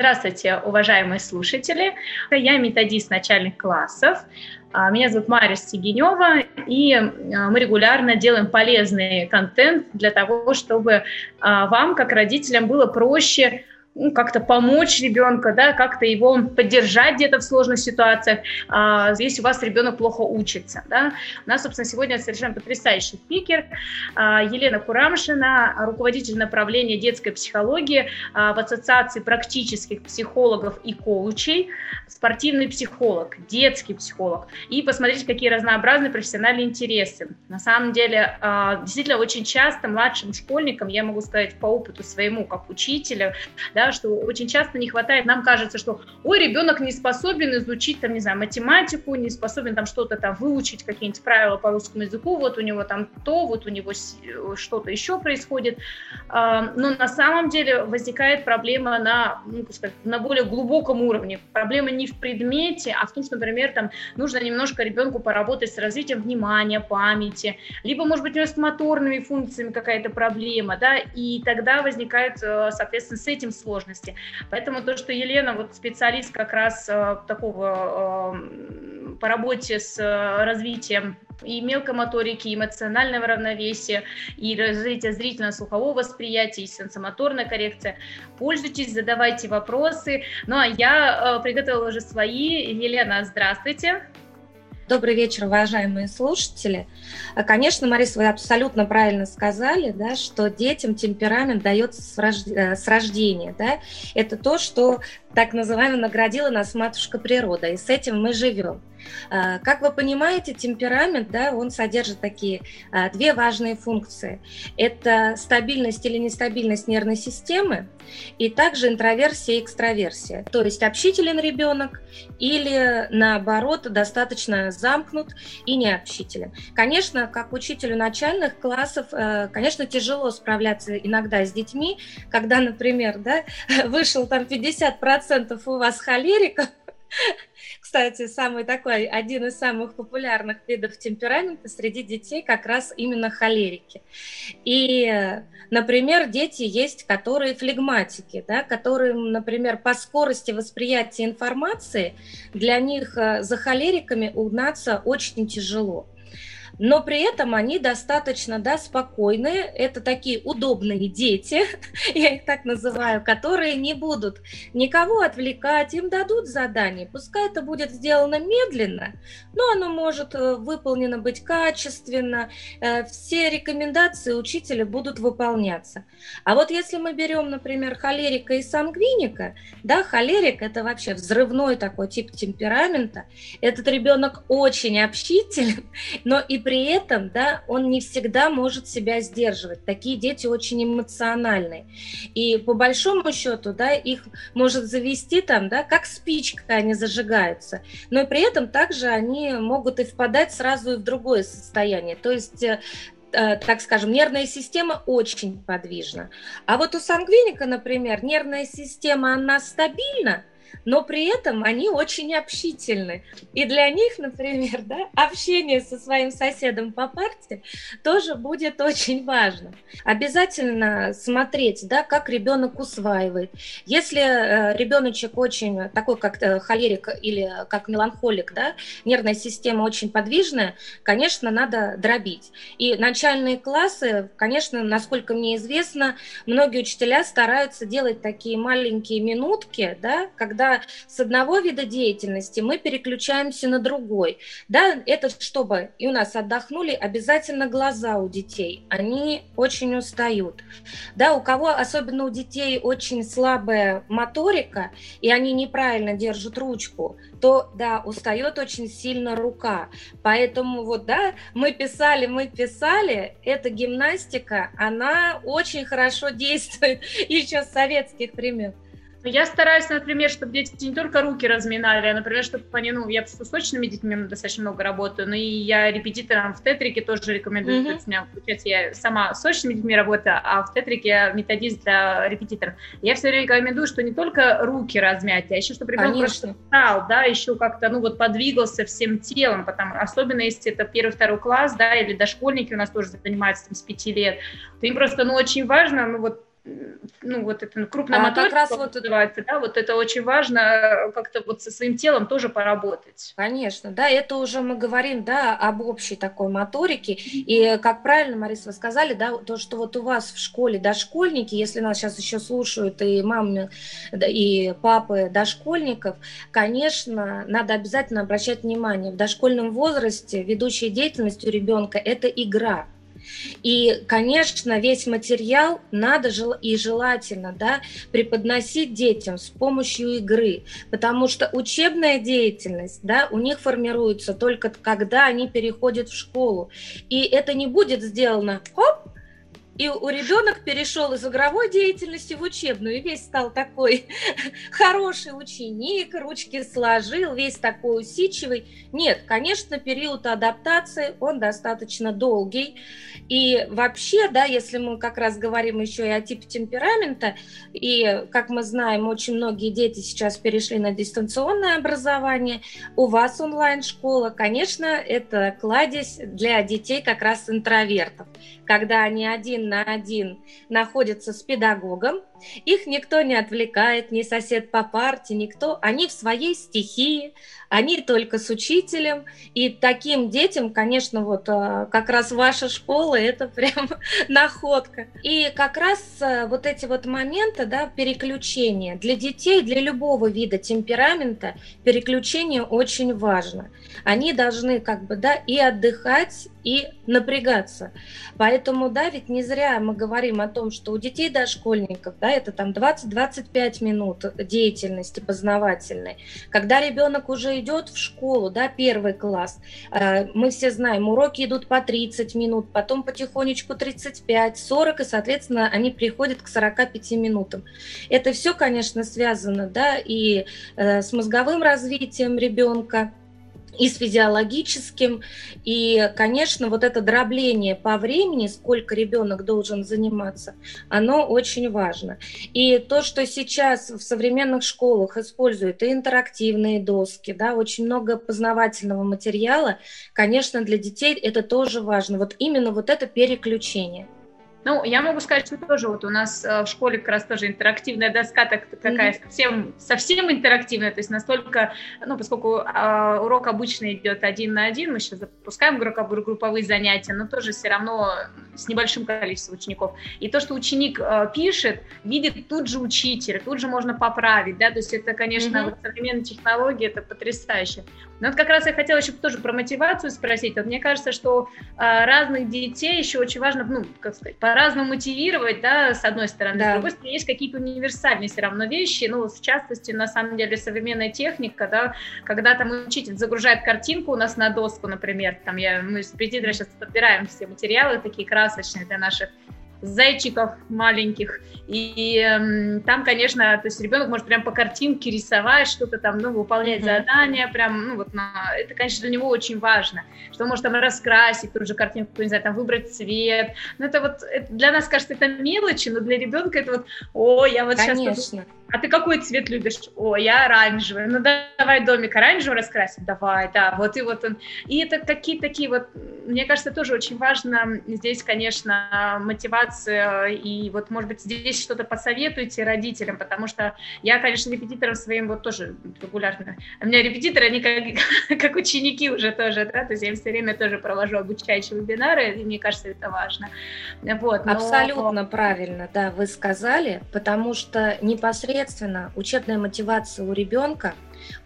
Здравствуйте, уважаемые слушатели. Я методист начальных классов. А, меня зовут Мария Стегенева, и а, мы регулярно делаем полезный контент для того, чтобы а, вам, как родителям, было проще ну, как-то помочь ребенку, да, как-то его поддержать где-то в сложных ситуациях, а, если у вас ребенок плохо учится. Да. У нас, собственно, сегодня совершенно потрясающий спикер а, Елена Курамшина, руководитель направления детской психологии а, в Ассоциации практических психологов и коучей, спортивный психолог, детский психолог. И посмотрите, какие разнообразные профессиональные интересы. На самом деле, а, действительно, очень часто младшим школьникам, я могу сказать по опыту своему, как учителя, да, да, что очень часто не хватает, нам кажется, что, ой, ребенок не способен изучить, там, не знаю, математику, не способен там что-то там выучить, какие-нибудь правила по русскому языку, вот у него там то, вот у него что-то еще происходит. А, но на самом деле возникает проблема на, ну, сказать, на более глубоком уровне. Проблема не в предмете, а в том, что, например, там нужно немножко ребенку поработать с развитием внимания, памяти, либо, может быть, у него с моторными функциями какая-то проблема, да, и тогда возникает, э, соответственно, с этим сложность сложности. Поэтому то, что Елена вот специалист как раз э, такого э, по работе с э, развитием и мелкой моторики, и эмоционального равновесия, и развития зрительно-слухового восприятия, и сенсомоторная коррекция. Пользуйтесь, задавайте вопросы. Ну а я приготовила уже свои. Елена, здравствуйте. Добрый вечер, уважаемые слушатели. А, конечно, Марис, вы абсолютно правильно сказали, да, что детям темперамент дается с, э, рождения. Да? Это то, что так называемо наградила нас матушка природа, и с этим мы живем. А, как вы понимаете, темперамент, да, он содержит такие а, две важные функции. Это стабильность или нестабильность нервной системы, и также интроверсия и экстраверсия. То есть общителен ребенок или, наоборот, достаточно замкнут и необщителен. Конечно, как учителю начальных классов, э, конечно, тяжело справляться иногда с детьми, когда, например, да, вышел там 50% у вас холериков, кстати, самый такой, один из самых популярных видов темперамента среди детей как раз именно холерики. И, например, дети есть, которые флегматики, да, которые, например, по скорости восприятия информации, для них э, за холериками угнаться очень тяжело но при этом они достаточно да, спокойные. Это такие удобные дети, я их так называю, которые не будут никого отвлекать, им дадут задание. Пускай это будет сделано медленно, но оно может э, выполнено быть качественно. Э, все рекомендации учителя будут выполняться. А вот если мы берем, например, холерика и сангвиника, да, холерик – это вообще взрывной такой тип темперамента. Этот ребенок очень общителен, но и при этом, да, он не всегда может себя сдерживать. Такие дети очень эмоциональные. И по большому счету, да, их может завести там, да, как спичка они зажигаются. Но при этом также они могут и впадать сразу и в другое состояние. То есть э, э, так скажем, нервная система очень подвижна. А вот у сангвиника, например, нервная система, она стабильна, но при этом они очень общительны. И для них, например, да, общение со своим соседом по парте тоже будет очень важно. Обязательно смотреть, да, как ребенок усваивает. Если э, ребеночек очень такой, как э, холерик или как меланхолик, да, нервная система очень подвижная, конечно, надо дробить. И начальные классы, конечно, насколько мне известно, многие учителя стараются делать такие маленькие минутки, да, когда с одного вида деятельности мы переключаемся на другой. Да, это чтобы и у нас отдохнули, обязательно глаза у детей. Они очень устают. Да, у кого, особенно у детей, очень слабая моторика, и они неправильно держат ручку, то, да, устает очень сильно рука. Поэтому вот, да, мы писали, мы писали, эта гимнастика, она очень хорошо действует еще с советских времен. Я стараюсь, например, чтобы дети не только руки разминали, а, например, чтобы они, ну, я с сочными детьми достаточно много работаю, но и я репетиторам в тетрике тоже рекомендую. Mm-hmm. То есть у меня, получается, я сама с сочными детьми работаю, а в тетрике я методист для репетиторов. Я все время рекомендую, что не только руки размять, а еще, чтобы ребенок просто встал, да, еще как-то, ну, вот подвигался всем телом, потому, особенно если это первый-второй класс, да, или дошкольники у нас тоже занимаются там с пяти лет, то им просто, ну, очень важно, ну, вот ну, вот это крупная а, моторика, как раз вот называется, да, вот это очень важно э, как-то вот со своим телом тоже поработать. Конечно, да, это уже мы говорим, да, об общей такой моторике, и как правильно, Мариса, вы сказали, да, то, что вот у вас в школе дошкольники, если нас сейчас еще слушают и мамы, и папы дошкольников, конечно, надо обязательно обращать внимание, в дошкольном возрасте ведущая деятельность у ребенка – это игра, и, конечно, весь материал надо и желательно да, преподносить детям с помощью игры, потому что учебная деятельность да, у них формируется только когда они переходят в школу. И это не будет сделано хоп, и у ребенок перешел из игровой деятельности в учебную, и весь стал такой хороший ученик, ручки сложил, весь такой усидчивый. Нет, конечно, период адаптации, он достаточно долгий. И вообще, да, если мы как раз говорим еще и о типе темперамента, и, как мы знаем, очень многие дети сейчас перешли на дистанционное образование, у вас онлайн-школа, конечно, это кладезь для детей как раз интровертов, когда они один на один находятся с педагогом, их никто не отвлекает, ни сосед по парте, никто. Они в своей стихии, они только с учителем. И таким детям, конечно, вот а, как раз ваша школа – это прям находка. И как раз а, вот эти вот моменты, да, переключения для детей, для любого вида темперамента переключение очень важно. Они должны как бы, да, и отдыхать, и напрягаться. Поэтому, да, ведь не зря мы говорим о том, что у детей дошкольников, да, это там 20-25 минут деятельности познавательной. Когда ребенок уже идет в школу, да, первый класс, э, мы все знаем, уроки идут по 30 минут, потом потихонечку 35, 40, и, соответственно, они приходят к 45 минутам. Это все, конечно, связано, да, и э, с мозговым развитием ребенка, и с физиологическим. И, конечно, вот это дробление по времени, сколько ребенок должен заниматься, оно очень важно. И то, что сейчас в современных школах используют и интерактивные доски, да, очень много познавательного материала, конечно, для детей это тоже важно. Вот именно вот это переключение. Ну, я могу сказать, что тоже вот у нас э, в школе как раз тоже интерактивная доска так, такая mm-hmm. совсем, совсем интерактивная, то есть настолько, ну, поскольку э, урок обычно идет один на один, мы сейчас запускаем групповые занятия, но тоже все равно с небольшим количеством учеников. И то, что ученик э, пишет, видит тут же учитель, тут же можно поправить, да, то есть это, конечно, mm-hmm. вот современные технологии, это потрясающе. Но вот как раз я хотела еще тоже про мотивацию спросить. Вот мне кажется, что э, разных детей еще очень важно, ну, как сказать, по-разному мотивировать, да, с одной стороны. Да. С другой стороны, есть какие-то универсальные все равно вещи, ну, в частности, на самом деле, современная техника, да, когда там учитель загружает картинку у нас на доску, например, там я, мы с репетитором сейчас подбираем все материалы такие красочные для наших зайчиков маленьких. И э, там, конечно, то есть ребенок может прям по картинке рисовать что-то там, ну, выполнять mm-hmm. задания, прям, ну, вот, на, это, конечно, для него очень важно, что он может там раскрасить ту же картинку, не знаю, там выбрать цвет. Ну, это вот, это, для нас, кажется, это мелочи, но для ребенка это вот, о, я вот конечно. сейчас а ты какой цвет любишь? О, я оранжевый. Ну, давай домик оранжевый раскрасим. Давай, да, вот и вот он. И это какие такие вот, мне кажется, тоже очень важно здесь, конечно, мотивация. И вот, может быть, здесь что-то посоветуйте родителям, потому что я, конечно, репетиторам своим вот тоже регулярно. У меня репетиторы, они как, как ученики уже тоже, да, то есть я им все время тоже провожу обучающие вебинары, и мне кажется, это важно. Вот, но... Абсолютно правильно, да, вы сказали, потому что непосредственно Соответственно, учебная мотивация у ребенка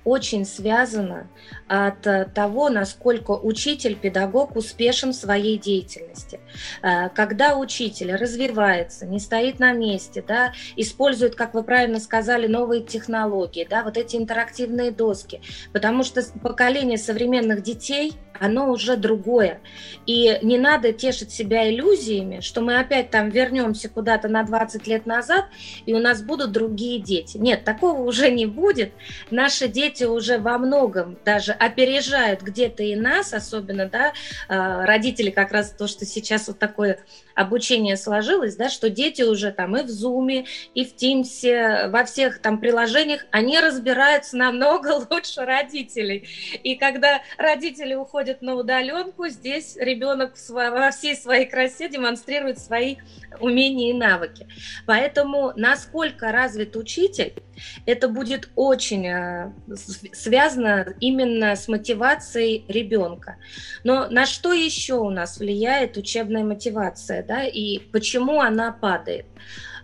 очень связана от э, того, насколько учитель, педагог успешен в своей деятельности. Э, когда учитель развивается, не стоит на месте, да, использует, как вы правильно сказали, новые технологии, да, вот эти интерактивные доски, потому что поколение современных детей – оно уже другое. И не надо тешить себя иллюзиями, что мы опять там вернемся куда-то на 20 лет назад, и у нас будут другие дети. Нет, такого уже не будет. Наши наши дети уже во многом даже опережают где-то и нас, особенно, да, а, родители как раз то, что сейчас вот такое обучение сложилось, да, что дети уже там и в Zoom, и в Teams, во всех там приложениях, они разбираются намного лучше родителей. И когда родители уходят на удаленку, здесь ребенок во всей своей красе демонстрирует свои умения и навыки. Поэтому насколько развит учитель, это будет очень э, связано именно с мотивацией ребенка. Но на что еще у нас влияет учебная мотивация, да, и почему она падает?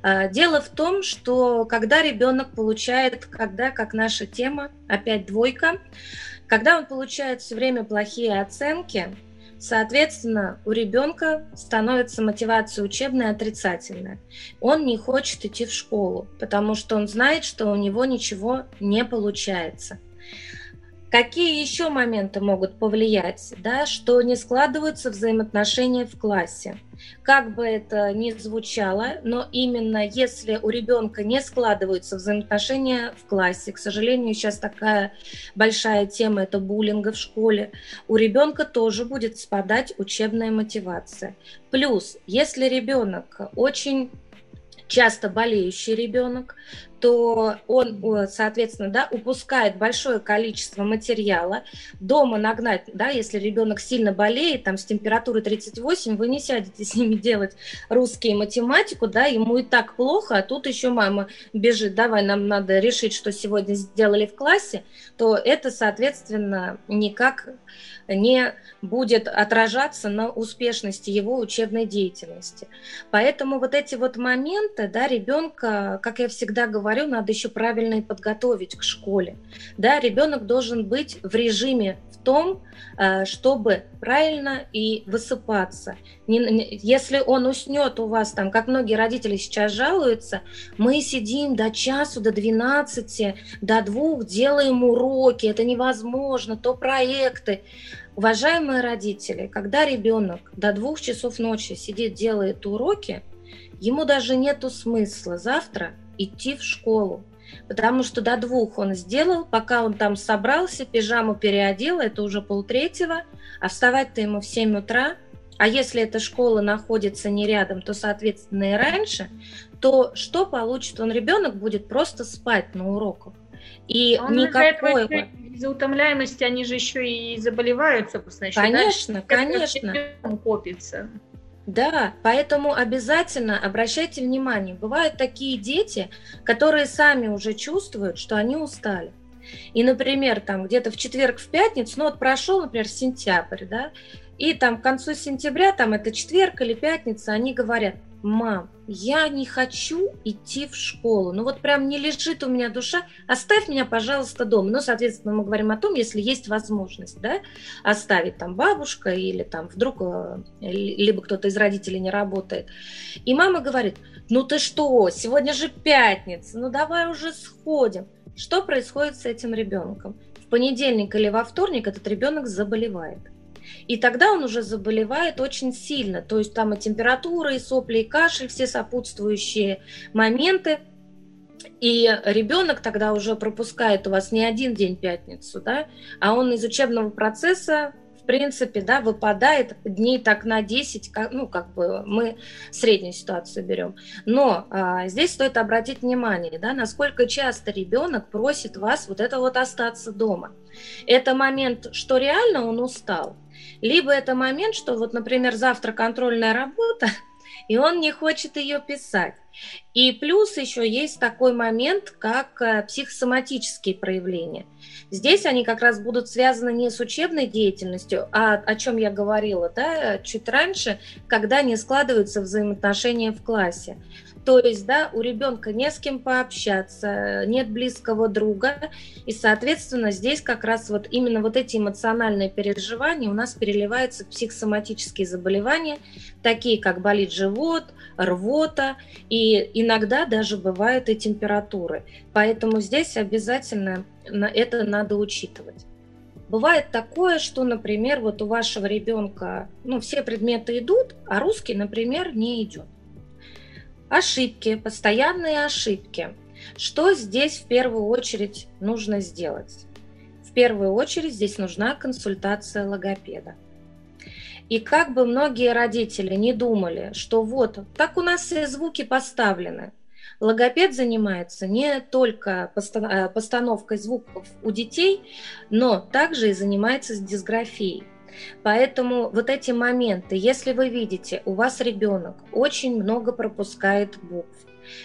Э, дело в том, что когда ребенок получает, когда, как наша тема, опять двойка, когда он получает все время плохие оценки, Соответственно, у ребенка становится мотивация учебная отрицательная. Он не хочет идти в школу, потому что он знает, что у него ничего не получается. Какие еще моменты могут повлиять, да, что не складываются взаимоотношения в классе? Как бы это ни звучало, но именно если у ребенка не складываются взаимоотношения в классе, к сожалению, сейчас такая большая тема это буллинга в школе, у ребенка тоже будет спадать учебная мотивация. Плюс, если ребенок очень часто болеющий ребенок, то он, соответственно, да, упускает большое количество материала. Дома нагнать, да, если ребенок сильно болеет, там с температурой 38, вы не сядете с ними делать русский и математику, да, ему и так плохо, а тут еще мама бежит, давай, нам надо решить, что сегодня сделали в классе, то это, соответственно, никак не будет отражаться на успешности его учебной деятельности. Поэтому вот эти вот моменты, да, ребенка, как я всегда говорю, надо еще правильно и подготовить к школе. Да, ребенок должен быть в режиме в том, э, чтобы правильно и высыпаться. Если он уснет у вас там, как многие родители сейчас жалуются, мы сидим до часу, до 12, до двух, делаем уроки, это невозможно, то проекты. Уважаемые родители, когда ребенок до двух часов ночи сидит, делает уроки, ему даже нету смысла завтра идти в школу, потому что до двух он сделал, пока он там собрался, пижаму переодел, это уже полтретьего, а вставать-то ему в 7 утра, а если эта школа находится не рядом, то, соответственно, и раньше, то что получит он? Ребенок будет просто спать на уроках. И он никакой... Из-за утомляемости они же еще и заболевают, собственно, еще Конечно, дальше. конечно. Копится. Да, поэтому обязательно обращайте внимание. Бывают такие дети, которые сами уже чувствуют, что они устали. И, например, там где-то в четверг, в пятницу, ну вот прошел, например, сентябрь, да, и там к концу сентября, там это четверг или пятница, они говорят, мам, я не хочу идти в школу. Ну вот прям не лежит у меня душа, оставь меня, пожалуйста, дома. Ну, соответственно, мы говорим о том, если есть возможность, да, оставить там бабушка или там вдруг э, либо кто-то из родителей не работает. И мама говорит, ну ты что, сегодня же пятница, ну давай уже сходим. Что происходит с этим ребенком? В понедельник или во вторник этот ребенок заболевает. И тогда он уже заболевает очень сильно. То есть там и температура, и сопли, и кашель, все сопутствующие моменты. И ребенок тогда уже пропускает у вас не один день пятницу, да, а он из учебного процесса в принципе, да, выпадает дней так на 10, как, ну, как бы мы среднюю ситуацию берем. Но а, здесь стоит обратить внимание, да, насколько часто ребенок просит вас вот это вот остаться дома. Это момент, что реально он устал, либо это момент, что вот, например, завтра контрольная работа, и он не хочет ее писать. И плюс еще есть такой момент, как э, психосоматические проявления. Здесь они как раз будут связаны не с учебной деятельностью, а о чем я говорила да, чуть раньше, когда не складываются взаимоотношения в классе. То есть, да, у ребенка не с кем пообщаться, нет близкого друга, и, соответственно, здесь как раз вот именно вот эти эмоциональные переживания у нас переливаются в психосоматические заболевания, такие как болит живот, рвота, и иногда даже бывают и температуры. Поэтому здесь обязательно это надо учитывать. Бывает такое, что, например, вот у вашего ребенка, ну, все предметы идут, а русский, например, не идет. Ошибки, постоянные ошибки. Что здесь в первую очередь нужно сделать? В первую очередь здесь нужна консультация логопеда. И как бы многие родители не думали, что вот, так у нас все звуки поставлены, Логопед занимается не только э, постановкой звуков у детей, но также и занимается с дисграфией. Поэтому вот эти моменты, если вы видите, у вас ребенок очень много пропускает букв,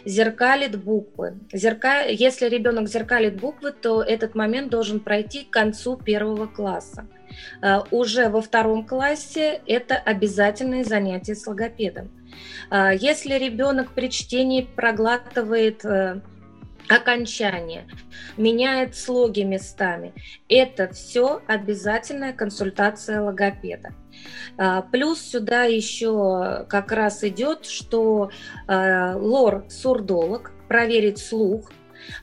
зеркалит буквы. Зерка... Если ребенок зеркалит буквы, то этот момент должен пройти к концу первого класса. Э, уже во втором классе это обязательное занятие с логопедом. А, если ребенок при чтении проглатывает э, окончание, меняет слоги местами, это все обязательная консультация логопеда. А, плюс сюда еще как раз идет, что э, лор-сурдолог проверит слух,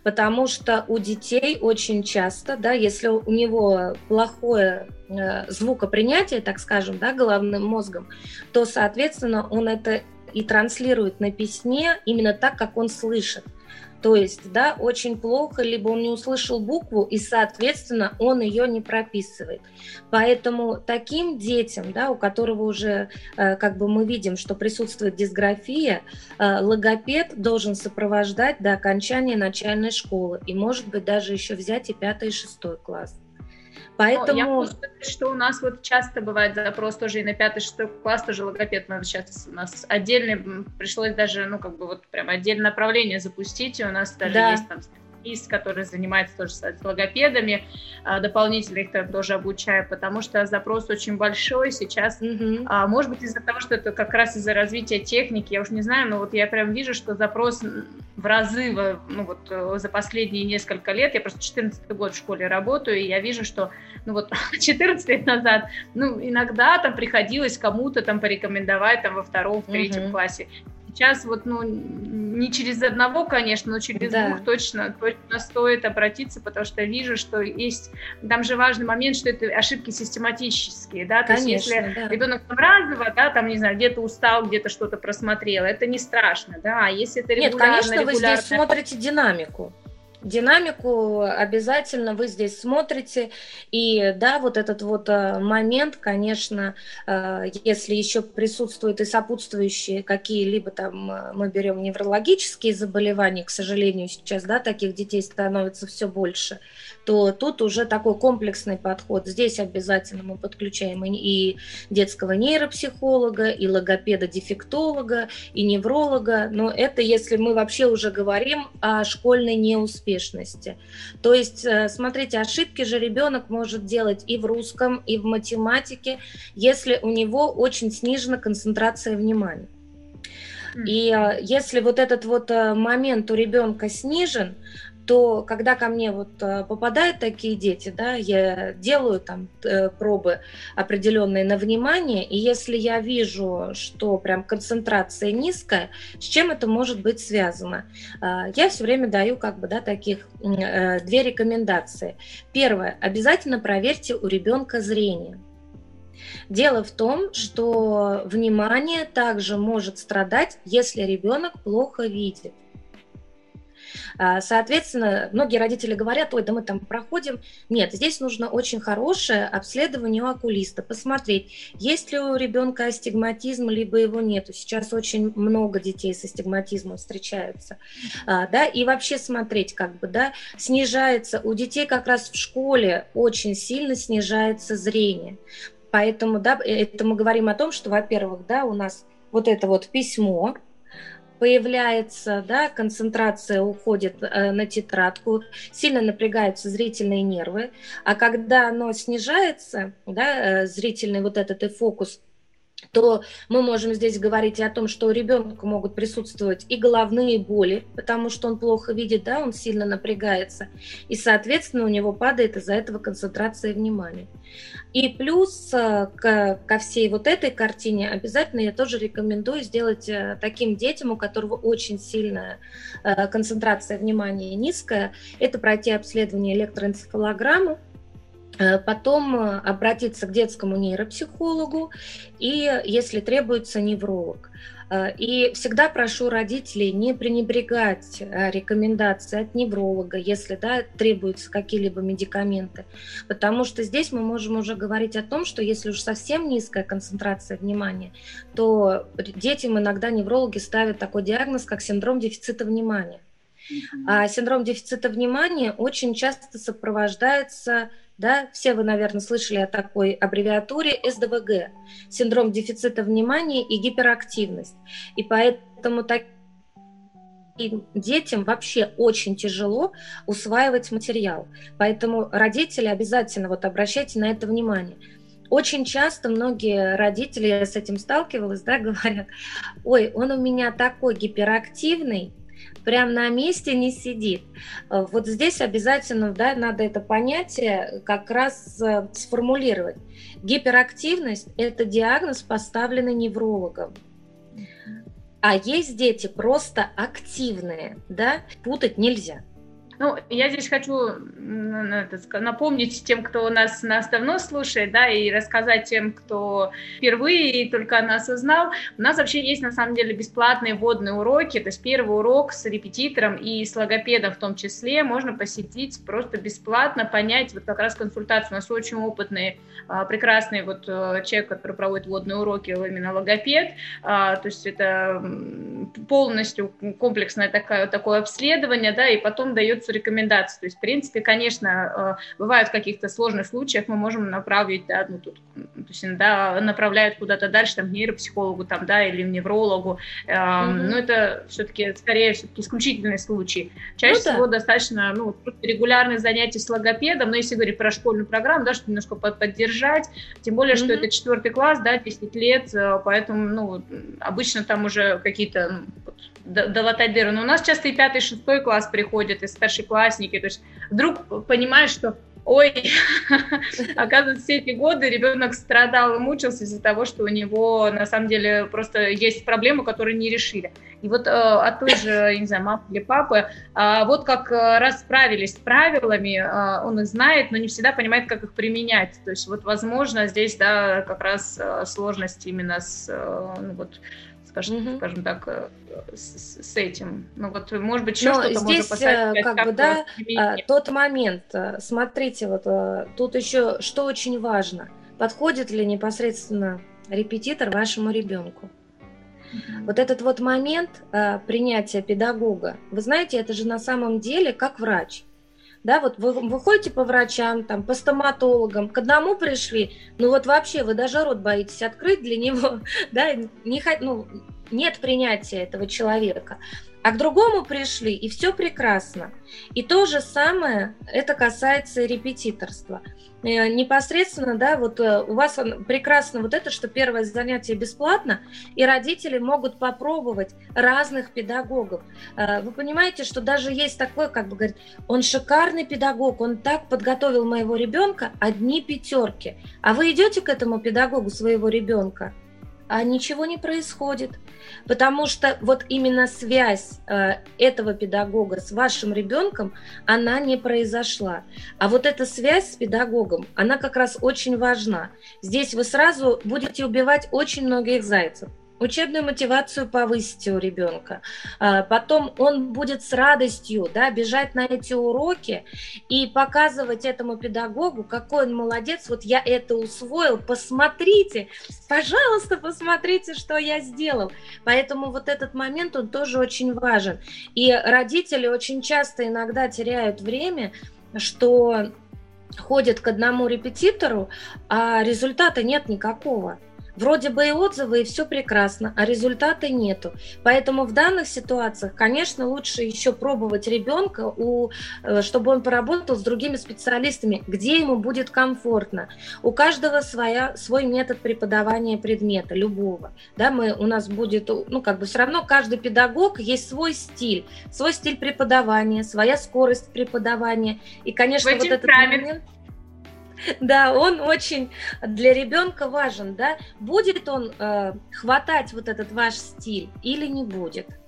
потому что у детей очень часто, да, если у него плохое э, звукопринятие, так скажем, да, головным мозгом, то, соответственно, он это и транслирует на письме именно так, как он слышит. То есть, да, очень плохо, либо он не услышал букву, и, соответственно, он ее не прописывает. Поэтому таким детям, да, у которого уже, э, как бы мы видим, что присутствует дисграфия, э, логопед должен сопровождать до окончания начальной школы, и, может быть, даже еще взять и пятый, и шестой класс. Поэтому... Я могу сказать, что у нас вот часто бывает запрос тоже и на пятый-шестой класс тоже логопед. Надо сейчас у нас отдельный, пришлось даже, ну, как бы вот прям отдельное направление запустить, и у нас даже да. есть там специалист, который занимается тоже с логопедами, а, дополнительно их там тоже обучаю, потому что запрос очень большой сейчас. Mm-hmm. Может быть, из-за того, что это как раз из-за развития техники, я уж не знаю, но вот я прям вижу, что запрос в разы, ну вот э, за последние несколько лет, я просто 14 год в школе работаю, и я вижу, что, ну вот 14 лет назад, ну иногда там приходилось кому-то там порекомендовать там во втором, в третьем mm-hmm. классе. Сейчас вот, ну, не через одного, конечно, но через да. двух точно, точно стоит обратиться, потому что вижу, что есть, там же важный момент, что это ошибки систематические, да, то конечно, есть если да. ребенок разово, да, там, не знаю, где-то устал, где-то что-то просмотрел, это не страшно, да, а если это регулярно, Нет, конечно, регулярно... вы здесь смотрите динамику динамику обязательно вы здесь смотрите. И да, вот этот вот э, момент, конечно, э, если еще присутствуют и сопутствующие какие-либо там, э, мы берем неврологические заболевания, к сожалению, сейчас, да, таких детей становится все больше, то тут уже такой комплексный подход. Здесь обязательно мы подключаем и детского нейропсихолога, и логопеда-дефектолога, и невролога. Но это если мы вообще уже говорим о школьной неуспешности. То есть, э, смотрите, ошибки же ребенок может делать и в русском, и в математике, если у него очень снижена концентрация внимания. И э, если вот этот вот э, момент у ребенка снижен, то когда ко мне вот э, попадают такие дети, да, я делаю там э, пробы определенные на внимание, и если я вижу, что прям концентрация низкая, с чем это может быть связано? А, я все время даю как бы, да, таких э, две рекомендации. Первое, обязательно проверьте у ребенка зрение. Дело в том, что внимание также может страдать, если ребенок плохо видит. А, соответственно, многие родители говорят, ой, да мы там проходим. Нет, здесь нужно очень хорошее обследование у окулиста, посмотреть, есть ли у ребенка астигматизм, либо его нету. Сейчас очень много детей с астигматизмом встречаются. А, да, и вообще смотреть, как бы, да, снижается, у детей как раз в школе очень сильно снижается зрение. Поэтому, да, это мы говорим о том, что, во-первых, да, у нас вот это вот письмо, появляется, да, концентрация уходит э, на тетрадку, сильно напрягаются зрительные нервы, а когда оно снижается, да, э, зрительный вот этот и фокус то мы можем здесь говорить о том, что у ребенка могут присутствовать и головные боли, потому что он плохо видит, да, он сильно напрягается, и, соответственно, у него падает из-за этого концентрация внимания. И плюс э, к, ко всей вот этой картине обязательно я тоже рекомендую сделать э, таким детям, у которого очень сильная э, концентрация внимания низкая, это пройти обследование электроэнцефалограммы, потом э, обратиться к детскому нейропсихологу и, если требуется, невролог. Э, и всегда прошу родителей не пренебрегать рекомендации от невролога, если да, требуются какие-либо медикаменты. Потому что здесь мы можем уже говорить о том, что если уж совсем низкая концентрация внимания, то детям иногда неврологи ставят такой диагноз, как синдром дефицита внимания. А синдром дефицита внимания очень часто сопровождается да? Все вы, наверное, слышали о такой аббревиатуре СДВГ – синдром дефицита внимания и гиперактивность. И поэтому так детям вообще очень тяжело усваивать материал. Поэтому родители обязательно вот обращайте на это внимание. Очень часто многие родители, я с этим сталкивалась, да, говорят, ой, он у меня такой гиперактивный, прям на месте не сидит. Э, вот здесь обязательно да, надо это понятие как раз э, сформулировать. Гиперактивность – это диагноз, поставленный неврологом. А есть дети просто активные, да, путать нельзя. Ну, я здесь хочу напомнить тем, кто нас, нас давно слушает, да, и рассказать тем, кто впервые только нас узнал. У нас вообще есть, на самом деле, бесплатные водные уроки, то есть первый урок с репетитором и с логопедом в том числе можно посетить просто бесплатно, понять, вот как раз консультацию. У нас очень опытный, а, прекрасный вот э, человек, который проводит водные уроки, именно логопед, а, то есть это полностью комплексное такое, такое обследование, да, и потом дается рекомендации. То есть, в принципе, конечно, э, бывают в каких-то сложных случаях мы можем направить, да, ну, тут, то есть, да, направляют куда-то дальше, там, нейропсихологу, там, да, или неврологу, mm-hmm. но это все-таки, скорее, все-таки исключительный случай. Чаще ну, всего да. достаточно, ну, регулярных занятий с логопедом, но если говорить про школьную программу, да, чтобы немножко поддержать, тем более, mm-hmm. что это четвертый класс, да, 10 лет, э, поэтому, ну, обычно там уже какие-то ну, долатать дыры. Но у нас часто и пятый, шестой класс приходят, и старшеклассники. То есть вдруг понимаешь, что ой, оказывается, все эти годы ребенок страдал и мучился из-за того, что у него на самом деле просто есть проблемы, которые не решили. И вот э, от той же, не знаю, мамы или папы, э, вот как э, расправились с правилами, э, он их знает, но не всегда понимает, как их применять. То есть вот, возможно, здесь, да, как раз э, сложность именно с, э, ну, вот, скажем, mm-hmm. скажем так, э, с, с этим. Ну вот, может быть, еще что-то здесь, можно поставить. Как, как бы, да, а, тот момент, э, смотрите, вот э, тут еще что очень важно, подходит ли непосредственно репетитор вашему ребенку. Mm-hmm. Вот этот вот момент принятия педагога, вы знаете, это же на самом деле как врач да, вот вы, вы ходите по врачам, там, по стоматологам, к одному пришли, ну вот вообще вы даже рот боитесь открыть для него, да, не, ну, нет принятия этого человека а к другому пришли, и все прекрасно. И то же самое, это касается репетиторства. Э, непосредственно, да, вот э, у вас прекрасно вот это, что первое занятие бесплатно, и родители могут попробовать разных педагогов. Э, вы понимаете, что даже есть такой, как бы говорит, он шикарный педагог, он так подготовил моего ребенка, одни пятерки. А вы идете к этому педагогу своего ребенка, а ничего не происходит. Потому что вот именно связь э, этого педагога с вашим ребенком, она не произошла. А вот эта связь с педагогом, она как раз очень важна. Здесь вы сразу будете убивать очень многих зайцев учебную мотивацию повысите у ребенка. А, потом он будет с радостью да, бежать на эти уроки и показывать этому педагогу, какой он молодец, вот я это усвоил, посмотрите, пожалуйста, посмотрите, что я сделал. Поэтому вот этот момент, он тоже очень важен. И родители очень часто иногда теряют время, что ходят к одному репетитору, а результата нет никакого. Вроде бы и отзывы, и все прекрасно, а результата нету. Поэтому в данных ситуациях, конечно, лучше еще пробовать ребенка, у, э, чтобы он поработал с другими специалистами, где ему будет комфортно. У каждого своя, свой метод преподавания предмета, любого. Да, мы, у нас будет, ну, как бы все равно каждый педагог есть свой стиль, свой стиль преподавания, своя скорость преподавания. И, конечно, вот этот момент... Да, он очень для ребенка важен, да. Будет он э, хватать вот этот ваш стиль или не будет?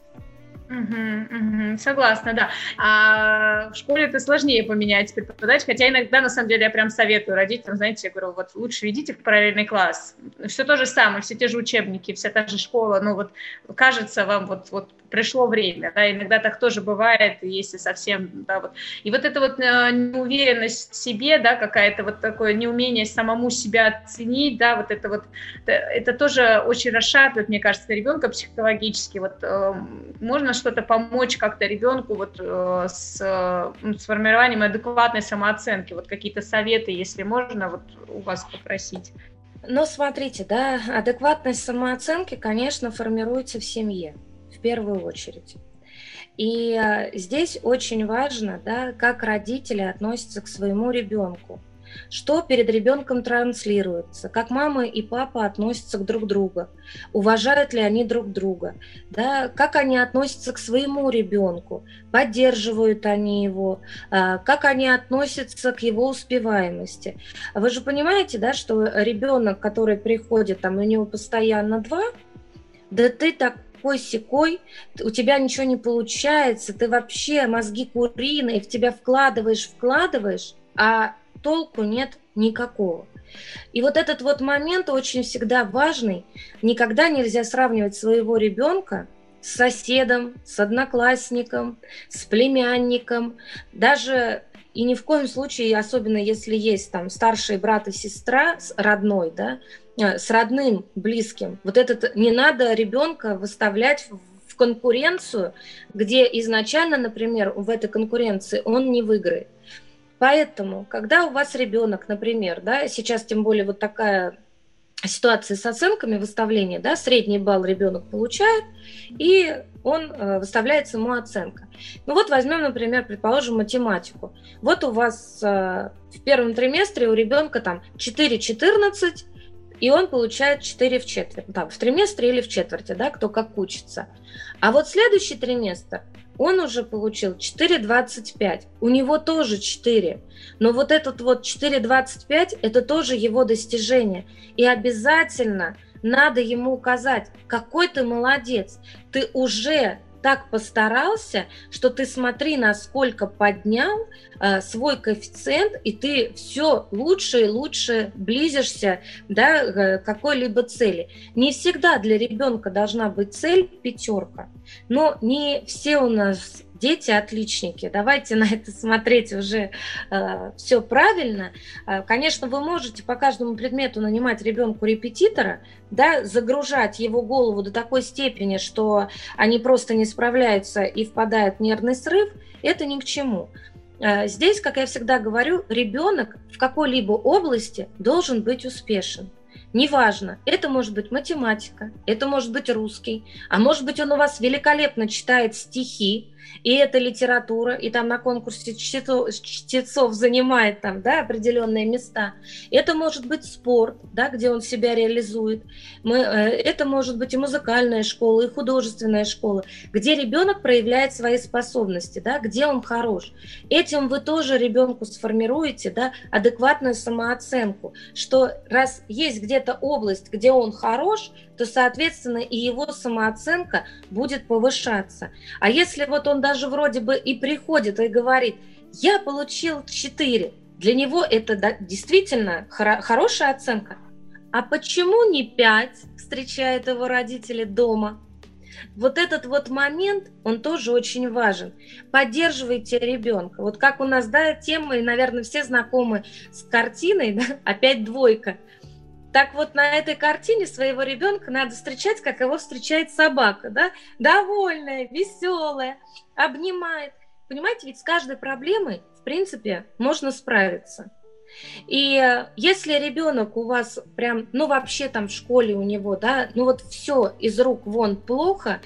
Согласна, да. А в школе это сложнее поменять преподаватель, хотя иногда, на самом деле, я прям советую родителям, знаете, я говорю, вот лучше идите в параллельный класс. Все то же самое, все те же учебники, вся та же школа, ну вот кажется вам вот, вот пришло время, да, иногда так тоже бывает, если совсем, да, вот. И вот эта вот э, неуверенность в себе, да, какая-то вот такое неумение самому себя оценить, да, вот это вот, это, это тоже очень расшатывает, мне кажется, ребенка психологически, вот э, можно что-то помочь как-то ребенку вот э, с, ну, формированием адекватной самооценки, вот какие-то советы, если можно, вот у вас попросить. Ну, смотрите, да, адекватность самооценки, конечно, формируется в семье первую очередь. И э, здесь очень важно, да, как родители относятся к своему ребенку, что перед ребенком транслируется, как мама и папа относятся к друг другу, уважают ли они друг друга, да, как они относятся к своему ребенку, поддерживают они его, э, как они относятся к его успеваемости. Вы же понимаете, да, что ребенок, который приходит, там у него постоянно два, да ты так такой секой, у тебя ничего не получается, ты вообще мозги куриные, в тебя вкладываешь, вкладываешь, а толку нет никакого. И вот этот вот момент очень всегда важный. Никогда нельзя сравнивать своего ребенка с соседом, с одноклассником, с племянником, даже и ни в коем случае, особенно если есть там старший брат и сестра родной, да, э, с родным, близким, вот этот не надо ребенка выставлять в конкуренцию, где изначально, например, в этой конкуренции он не выиграет. Поэтому, когда у вас ребенок, например, да, сейчас тем более вот такая ситуации с оценками выставления, да, средний балл ребенок получает, и он э, выставляется ему оценка. Ну вот возьмем, например, предположим, математику. Вот у вас э, в первом триместре у ребенка там 4-14, и он получает 4 в четверть, там, в триместре или в четверти, да, кто как учится. А вот следующий триместр он уже получил 4,25. У него тоже 4. Но вот этот вот 4,25 это тоже его достижение. И обязательно надо ему указать, какой ты молодец. Ты уже так постарался, что ты смотри, насколько поднял э, свой коэффициент, и ты все лучше и лучше близишься да, к какой-либо цели. Не всегда для ребенка должна быть цель пятерка, но не все у нас дети отличники. Давайте на это смотреть уже э, все правильно. Э, конечно, вы можете по каждому предмету нанимать ребенку репетитора, да, загружать его голову до такой степени, что они просто не справляются и впадают в нервный срыв. Это ни к чему. Э, здесь, как я всегда говорю, ребенок в какой-либо области должен быть успешен. Неважно, это может быть математика, это может быть русский, а может быть он у вас великолепно читает стихи, и это литература, и там на конкурсе чтецов, чтецов занимает там, да, определенные места. Это может быть спорт, да, где он себя реализует. Мы, э, это может быть и музыкальная школа, и художественная школа, где ребенок проявляет свои способности, да, где он хорош. Этим вы тоже ребенку сформируете да, адекватную самооценку, что раз есть где-то область, где он хорош, то, соответственно, и его самооценка будет повышаться. А если вот он даже вроде бы и приходит и говорит, я получил 4, для него это действительно хоро- хорошая оценка. А почему не 5 встречают его родители дома? Вот этот вот момент, он тоже очень важен. Поддерживайте ребенка. Вот как у нас, да, тема, и, наверное, все знакомы с картиной, да, опять двойка. Так вот, на этой картине своего ребенка надо встречать, как его встречает собака, да? Довольная, веселая, обнимает. Понимаете, ведь с каждой проблемой, в принципе, можно справиться. И если ребенок у вас прям, ну вообще там в школе у него, да, ну вот все из рук вон плохо,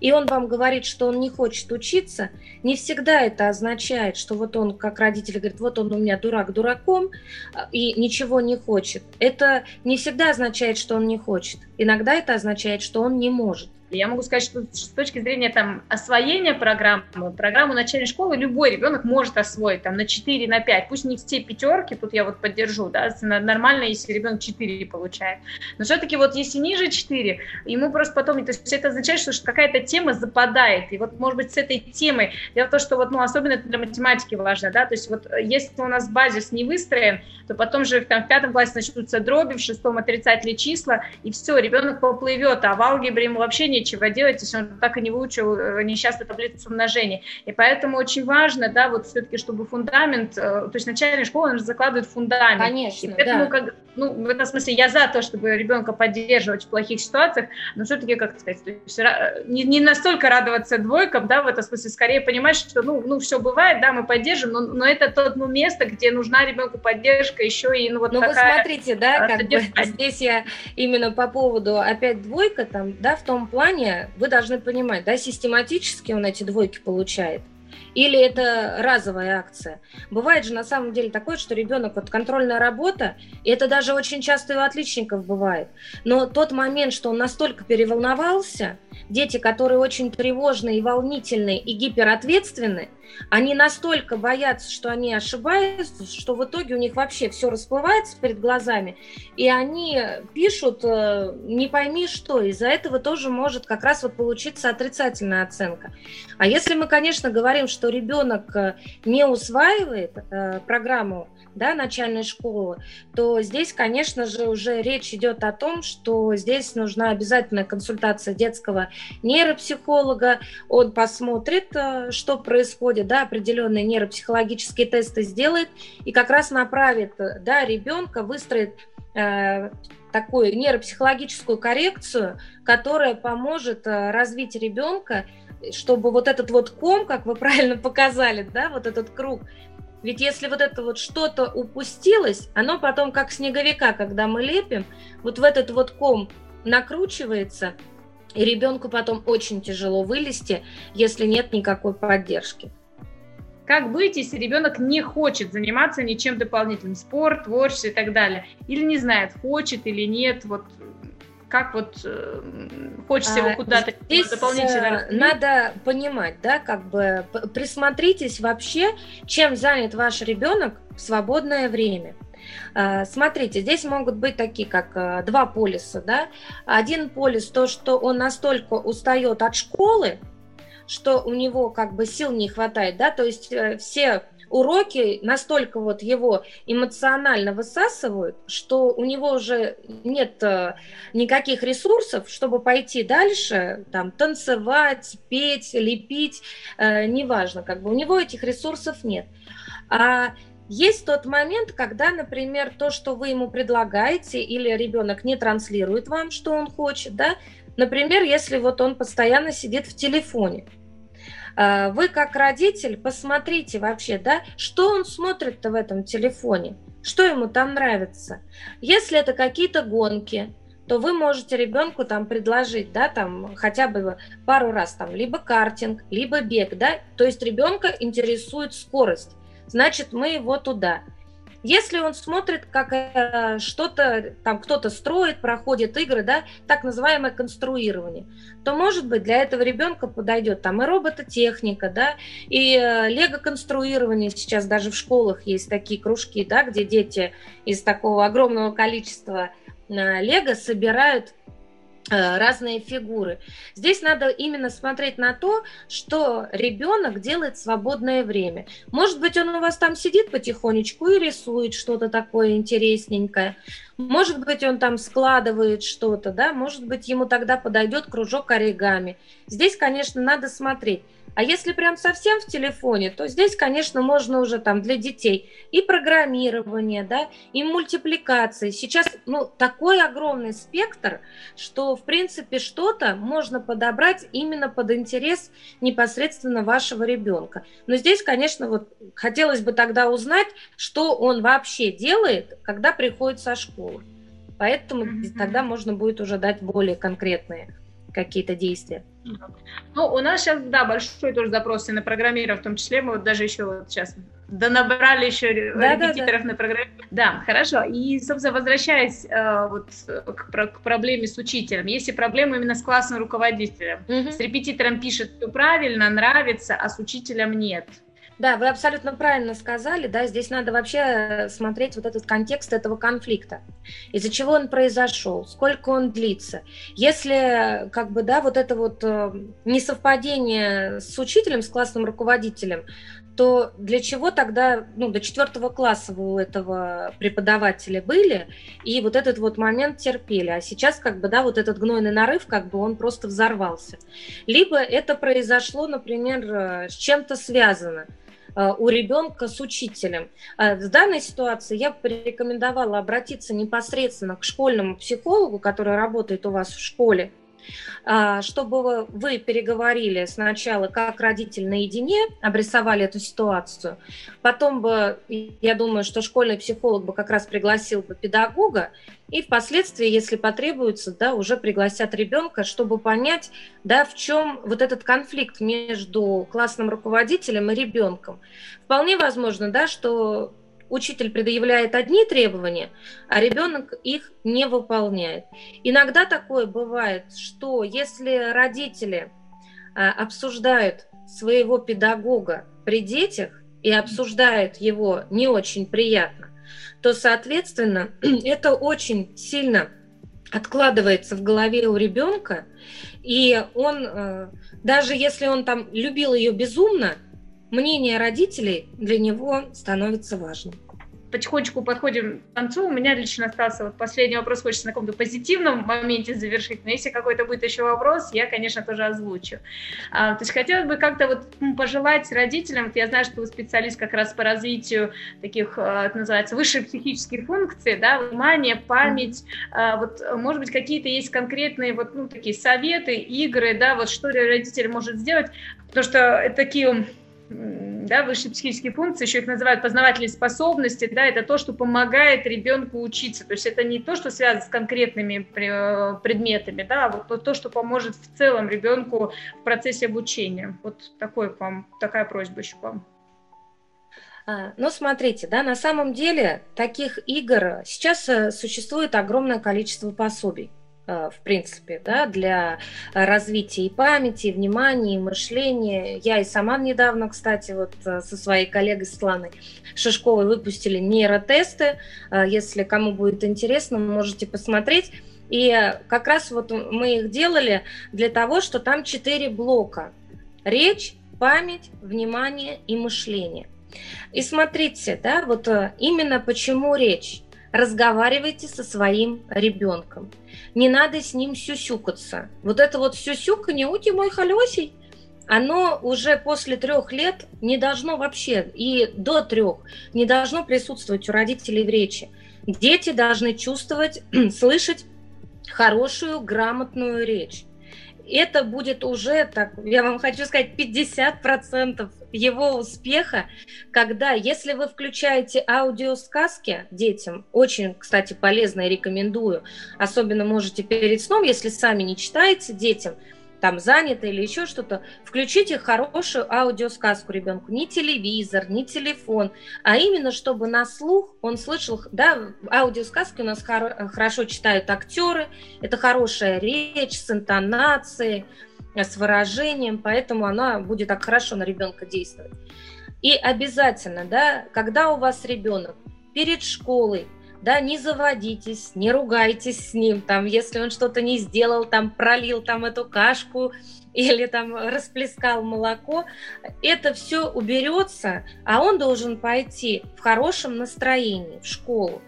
и он вам говорит, что он не хочет учиться, не всегда это означает, что вот он, как родитель, говорит, вот он у меня дурак дураком э, и ничего не хочет. Это не всегда означает, что он не хочет. Иногда это означает, что он не может. Я могу сказать, что с точки зрения там, освоения программы, программу начальной школы любой ребенок может освоить там, на 4, на 5. Пусть не все пятерки, тут я вот поддержу, да, нормально, если ребенок 4 получает. Но все-таки вот если ниже 4, ему просто потом, то есть это означает, что какая-то тема западает. И вот, может быть, с этой темой, дело в том, что вот, ну, особенно это для математики важно, да, то есть вот если у нас базис не выстроен, то потом же там, в пятом классе начнутся дроби, в шестом отрицательные числа, и все, ребенок поплывет, а в алгебре ему вообще нечего делать, если он так и не выучил э, несчастную таблицу умножения. И поэтому очень важно, да, вот все-таки, чтобы фундамент, э, то есть начальная школа, он же закладывает фундамент. Конечно, и поэтому, да. как, ну, в этом смысле я за то, чтобы ребенка поддерживать в плохих ситуациях, но все-таки, как сказать, есть, не, не настолько радоваться двойкам, да, в этом смысле, скорее понимать, что, ну, ну все бывает, да, мы поддержим, но, но это то ну, место, где нужна ребенку поддержка, еще и, ну, вот ну, такая... вы смотрите, да, как бы здесь я именно по поводу опять двойка там, да, в том плане, вы должны понимать, да, систематически он эти двойки получает. Или это разовая акция? Бывает же на самом деле такое, что ребенок, вот контрольная работа, и это даже очень часто и у отличников бывает. Но тот момент, что он настолько переволновался, дети, которые очень тревожные и волнительные и гиперответственны, они настолько боятся, что они ошибаются, что в итоге у них вообще все расплывается перед глазами, и они пишут э, не пойми что, из-за этого тоже может как раз вот получиться отрицательная оценка. А если мы, конечно, говорим, что ребенок э, не усваивает э, программу да, начальной школы, то здесь, конечно же, уже речь идет о том, что здесь нужна обязательная консультация детского нейропсихолога. Он посмотрит, э, что происходит, да, определенные нейропсихологические тесты сделает и как раз направит да, ребенка, выстроит э, такую нейропсихологическую коррекцию, которая поможет развить ребенка, чтобы вот этот вот ком, как вы правильно показали, да, вот этот круг, ведь если вот это вот что-то упустилось, оно потом как снеговика, когда мы лепим, вот в этот вот ком накручивается, и ребенку потом очень тяжело вылезти, если нет никакой поддержки. Как быть, если ребенок не хочет заниматься ничем дополнительным, спорт, творчество и так далее, или не знает, хочет или нет, вот как вот э, хочется его а, куда-то Здесь дополнительно... Э, надо понимать, да, как бы присмотритесь вообще, чем занят ваш ребенок в свободное время. А, смотрите, здесь могут быть такие, как э, два полиса, да. Один полис то, что он настолько устает от школы, что у него как бы сил не хватает, да, то есть все уроки настолько вот его эмоционально высасывают, что у него уже нет э, никаких ресурсов, чтобы пойти дальше, там, танцевать, петь, лепить, э, неважно, как бы у него этих ресурсов нет. А есть тот момент, когда, например, то, что вы ему предлагаете, или ребенок не транслирует вам, что он хочет, да, например, если вот он постоянно сидит в телефоне, вы как родитель посмотрите вообще, да, что он смотрит-то в этом телефоне, что ему там нравится. Если это какие-то гонки, то вы можете ребенку там предложить, да, там хотя бы пару раз там либо картинг, либо бег, да, то есть ребенка интересует скорость, значит мы его туда. Если он смотрит, как э, что-то, там кто-то строит, проходит игры, да, так называемое конструирование, то, может быть, для этого ребенка подойдет там и робототехника, да, и э, лего-конструирование. Сейчас даже в школах есть такие кружки, да, где дети из такого огромного количества э, собирают разные фигуры. Здесь надо именно смотреть на то, что ребенок делает в свободное время. Может быть, он у вас там сидит потихонечку и рисует что-то такое интересненькое. Может быть, он там складывает что-то, да, может быть, ему тогда подойдет кружок оригами. Здесь, конечно, надо смотреть. А если прям совсем в телефоне, то здесь, конечно, можно уже там для детей и программирование, да, и мультипликации. Сейчас, ну, такой огромный спектр, что, в принципе, что-то можно подобрать именно под интерес непосредственно вашего ребенка. Но здесь, конечно, вот хотелось бы тогда узнать, что он вообще делает, когда приходит со школы. Поэтому mm-hmm. тогда можно будет уже дать более конкретные какие-то действия. Ну, у нас сейчас, да, большой тоже запрос и на программирование, в том числе мы вот даже еще вот сейчас да набрали еще да, репетиторов да, да. на программе. Да, хорошо. И, собственно, возвращаясь э, вот к, к проблеме с учителем. Если проблема именно с классным руководителем. Угу. С репетитором пишет все правильно, нравится, а с учителем нет. Да, вы абсолютно правильно сказали, да, здесь надо вообще смотреть вот этот контекст этого конфликта, из-за чего он произошел, сколько он длится. Если, как бы, да, вот это вот э, несовпадение с учителем, с классным руководителем, то для чего тогда, ну, до четвертого класса вы у этого преподавателя были, и вот этот вот момент терпели, а сейчас, как бы, да, вот этот гнойный нарыв, как бы он просто взорвался. Либо это произошло, например, э, с чем-то связано – Э, у ребенка с учителем. Э, в данной ситуации я бы порекомендовала обратиться непосредственно к школьному психологу, который работает у вас в школе, чтобы вы переговорили сначала как родитель наедине, обрисовали эту ситуацию, потом бы, я думаю, что школьный психолог бы как раз пригласил бы педагога, и впоследствии, если потребуется, да, уже пригласят ребенка, чтобы понять, да, в чем вот этот конфликт между классным руководителем и ребенком. Вполне возможно, да, что учитель предъявляет одни требования, а ребенок их не выполняет. Иногда такое бывает, что если родители а, обсуждают своего педагога при детях и обсуждают его не очень приятно, то, соответственно, это очень сильно откладывается в голове у ребенка, и он, э, даже если он там любил ее безумно, мнение родителей для него становится важным потихонечку подходим к концу. У меня лично остался вот последний вопрос, хочется на каком-то позитивном моменте завершить, но если какой-то будет еще вопрос, я, конечно, тоже озвучу. А, то есть хотелось бы как-то вот пожелать родителям, я знаю, что вы специалист как раз по развитию таких, а, это называется, высших психических функций, да, внимание, память, а, вот, может быть, какие-то есть конкретные вот, ну, такие советы, игры, да, вот что родитель может сделать, потому что это такие да, высшие психические функции, еще их называют познавательные способности, да, это то, что помогает ребенку учиться. То есть это не то, что связано с конкретными предметами, да, а вот то, что поможет в целом ребенку в процессе обучения. Вот такой к вам, такая просьба еще к вам. А, ну, смотрите, да, на самом деле таких игр сейчас э, существует огромное количество пособий. Э, в принципе, да, для развития и памяти, и внимания, и мышления. Я и сама недавно, кстати, вот э, со своей коллегой Светланой Шишковой выпустили нейротесты. Э, если кому будет интересно, можете посмотреть. И как раз вот мы их делали для того, что там четыре блока. Речь, память, внимание и мышление. И смотрите, да, вот именно почему речь разговаривайте со своим ребенком. Не надо с ним сюсюкаться. Вот это вот сюсюканье, ути мой холесей, оно уже после трех лет не должно вообще, и до трех, не должно присутствовать у родителей в речи. Дети должны чувствовать, слышать хорошую, грамотную речь это будет уже, так, я вам хочу сказать, 50% его успеха, когда, если вы включаете аудиосказки детям, очень, кстати, полезно и рекомендую, особенно можете перед сном, если сами не читаете детям, там занято или еще что-то, включите хорошую аудиосказку ребенку. Не телевизор, не телефон, а именно, чтобы на слух он слышал, да, аудиосказки у нас хоро- хорошо читают актеры, это хорошая речь с интонацией, с выражением, поэтому она будет так хорошо на ребенка действовать. И обязательно, да, когда у вас ребенок перед школой, да, не заводитесь, не ругайтесь с ним, там, если он что-то не сделал, там, пролил там эту кашку или там расплескал молоко, это все уберется, а он должен пойти в хорошем настроении в школу.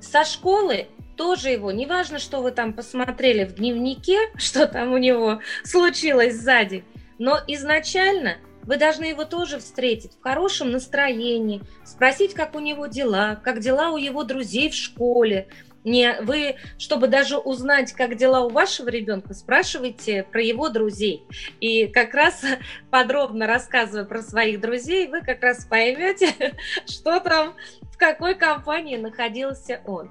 Со школы тоже его, неважно, что вы там посмотрели в дневнике, что там у него случилось сзади, но изначально – вы должны его тоже встретить в хорошем настроении, спросить, как у него дела, как дела у его друзей в школе. Не, вы, чтобы даже узнать, как дела у вашего ребенка, спрашивайте про его друзей. И как раз подробно рассказывая про своих друзей, вы как раз поймете, что там, в какой компании находился он.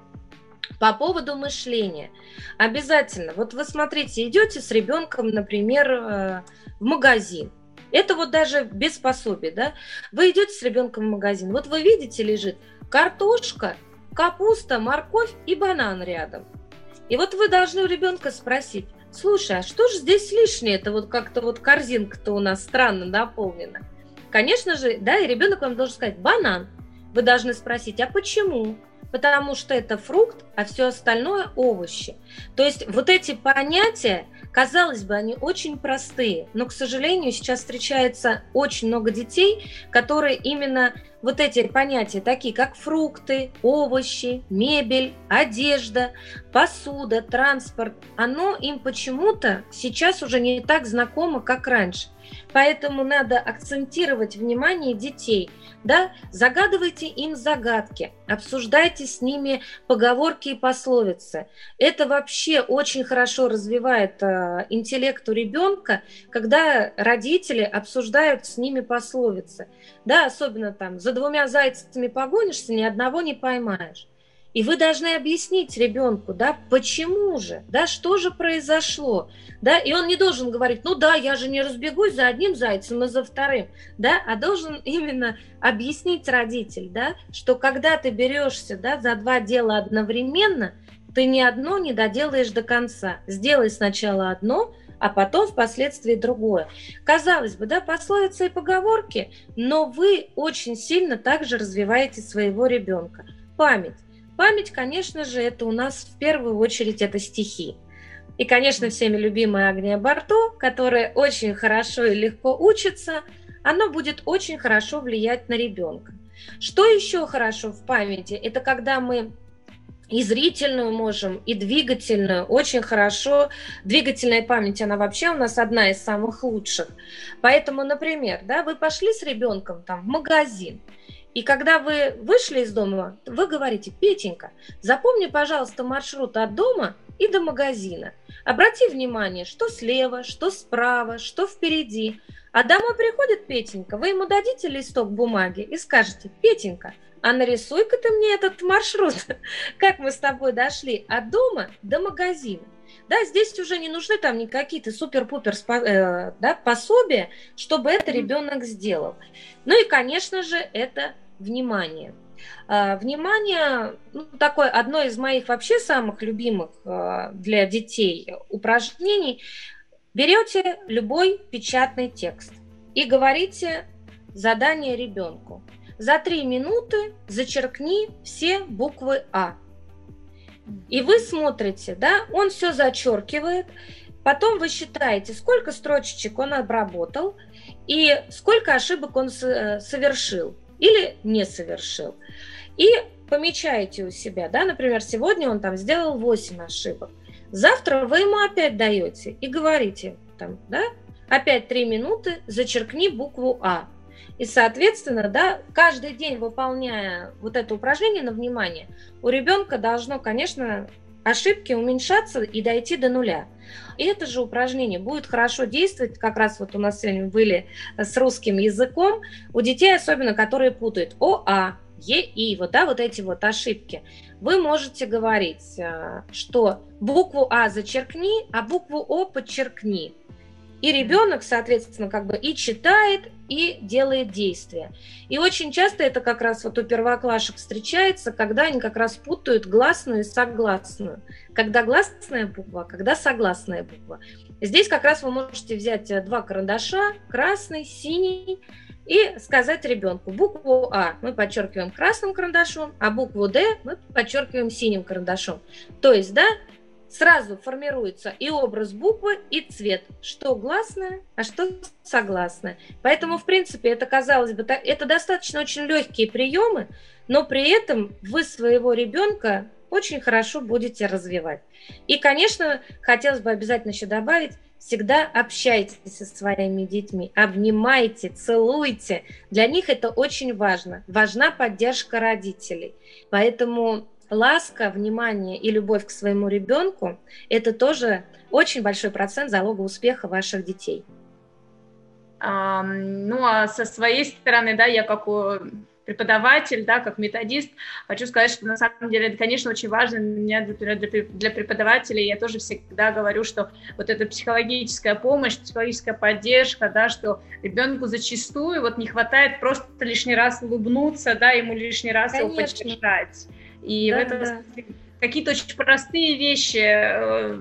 По поводу мышления. Обязательно. Вот вы смотрите, идете с ребенком, например, э, в магазин Это вот даже без пособия, да. Вы идете с ребенком в магазин, вот вы видите, лежит картошка, капуста, морковь и банан рядом. И вот вы должны у ребенка спросить, слушай, а что же здесь лишнее? Это вот как-то вот корзинка-то у нас странно наполнена. Конечно же, да, и ребенок вам должен сказать банан. Вы должны спросить, а почему? Потому что это фрукт, а все остальное овощи. То есть вот эти понятия, казалось бы, они очень простые, но, к сожалению, сейчас встречается очень много детей, которые именно вот эти понятия, такие как фрукты, овощи, мебель, одежда, посуда, транспорт, оно им почему-то сейчас уже не так знакомо, как раньше. Поэтому надо акцентировать внимание детей. Да? Загадывайте им загадки, обсуждайте с ними поговорки и пословицы. Это вообще очень хорошо развивает э, интеллект у ребенка, когда родители обсуждают с ними пословицы. Да, особенно там за двумя зайцами погонишься, ни одного не поймаешь. И вы должны объяснить ребенку, да, почему же, да, что же произошло, да, и он не должен говорить, ну да, я же не разбегусь за одним зайцем и за вторым, да, а должен именно объяснить родитель, да, что когда ты берешься, да, за два дела одновременно, ты ни одно не доделаешь до конца. Сделай сначала одно, а потом впоследствии другое. Казалось бы, да, пословицы и поговорки, но вы очень сильно также развиваете своего ребенка. Память. Память, конечно же, это у нас в первую очередь это стихи. И, конечно, всеми любимая Агния Барто, которая очень хорошо и легко учится, она будет очень хорошо влиять на ребенка. Что еще хорошо в памяти? Это когда мы и зрительную можем, и двигательную. Очень хорошо. Двигательная память, она вообще у нас одна из самых лучших. Поэтому, например, да, вы пошли с ребенком там, в магазин, и когда вы вышли из дома, вы говорите, Петенька, запомни, пожалуйста, маршрут от дома и до магазина. Обрати внимание, что слева, что справа, что впереди. А домой приходит Петенька, вы ему дадите листок бумаги и скажете, Петенька, а нарисуй-ка ты мне этот маршрут, как мы с тобой дошли от дома до магазина. Да, здесь уже не нужны там никакие-то супер-пупер э, да, пособия, чтобы это ребенок сделал. Ну и, конечно же, это внимание. А, внимание, ну, такое одно из моих вообще самых любимых а, для детей упражнений. Берете любой печатный текст и говорите задание ребенку. За три минуты зачеркни все буквы А. И вы смотрите, да, он все зачеркивает, потом вы считаете, сколько строчечек он обработал и сколько ошибок он э, совершил или не совершил. И помечаете у себя, да, например, сегодня он там сделал 8 ошибок. Завтра вы ему опять даете и говорите, там, да, опять 3 минуты, зачеркни букву А. И, соответственно, да, каждый день выполняя вот это упражнение на внимание, у ребенка должно, конечно, ошибки уменьшаться и дойти до нуля. И это же упражнение будет хорошо действовать, как раз вот у нас сегодня были с русским языком, у детей особенно, которые путают О, А, Е, И, вот, да, вот эти вот ошибки. Вы можете говорить, э, что букву А зачеркни, а букву О подчеркни. И ребенок, соответственно, как бы и читает, и делает действия. И очень часто это как раз вот у первоклашек встречается, когда они как раз путают гласную и согласную. Когда гласная буква, когда согласная буква. Здесь как раз вы можете взять э, два карандаша, красный, синий, и сказать ребенку букву А мы подчеркиваем красным карандашом, а букву Д мы подчеркиваем синим карандашом. То есть, да, сразу формируется и образ буквы, и цвет, что гласное, а что согласное. Поэтому, в принципе, это, казалось бы, это достаточно очень легкие приемы, но при этом вы своего ребенка очень хорошо будете развивать. И, конечно, хотелось бы обязательно еще добавить, всегда общайтесь со своими детьми, обнимайте, целуйте. Для них это очень важно. Важна поддержка родителей. Поэтому ласка, внимание и любовь к своему ребенку – это тоже очень большой процент залога успеха ваших детей. А, ну, а со своей стороны, да, я как преподаватель, да, как методист, хочу сказать, что на самом деле это, конечно, очень важно для меня, для, для преподавателей. Я тоже всегда говорю, что вот эта психологическая помощь, психологическая поддержка, да, что ребенку зачастую вот не хватает просто лишний раз улыбнуться, да, ему лишний раз конечно. его поддержать. И да, в этом да какие-то очень простые вещи. Э,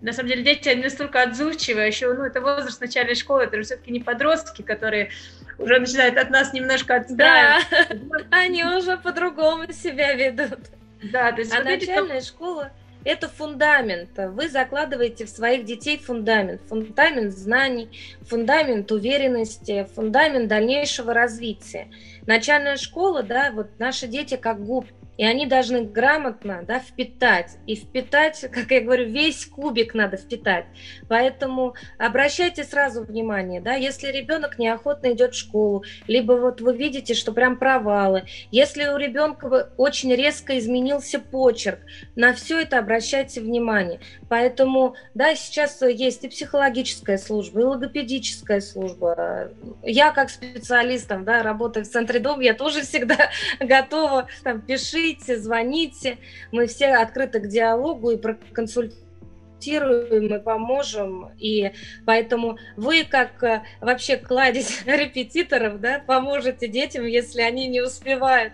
на самом деле дети они настолько отзывчивые, еще, ну, это возраст начальной школы, это же все-таки не подростки, которые уже начинают от нас немножко отстраиваться. Да, они уже по-другому себя ведут. Да, то есть... А вот начальная эти... школа – это фундамент. Вы закладываете в своих детей фундамент. Фундамент знаний, фундамент уверенности, фундамент дальнейшего развития. Начальная школа, да, вот наши дети как губки и они должны грамотно да, впитать. И впитать, как я говорю, весь кубик надо впитать. Поэтому обращайте сразу внимание, да, если ребенок неохотно идет в школу, либо вот вы видите, что прям провалы, если у ребенка очень резко изменился почерк, на все это обращайте внимание. Поэтому, да, сейчас есть и психологическая служба, и логопедическая служба. Я как специалистом, да, работаю в центре дома, я тоже всегда готова, там, пиши, пишите, звоните. Мы все открыты к диалогу и проконсультируем, мы поможем. И поэтому вы, как э, вообще кладезь репетиторов, да, поможете детям, если они не успевают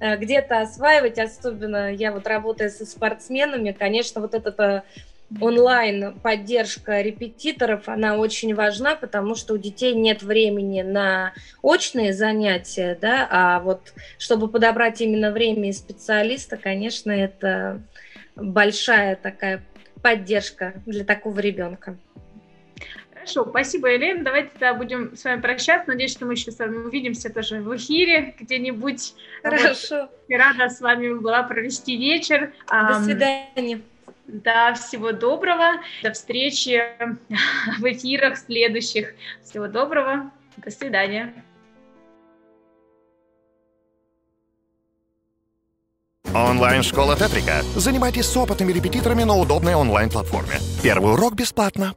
э, где-то осваивать, особенно я вот работаю со спортсменами, конечно, вот это онлайн поддержка репетиторов, она очень важна, потому что у детей нет времени на очные занятия, да, а вот чтобы подобрать именно время и специалиста, конечно, это большая такая поддержка для такого ребенка. Хорошо, спасибо, Елена. Давайте тогда будем с вами прощаться. Надеюсь, что мы еще с вами увидимся тоже в эфире где-нибудь. Хорошо. Вот. Рада с вами была провести вечер. До свидания. Да, всего доброго. До встречи в эфирах следующих. Всего доброго. До свидания. Онлайн-школа Тетрика. Занимайтесь с опытными репетиторами на удобной онлайн-платформе. Первый урок бесплатно.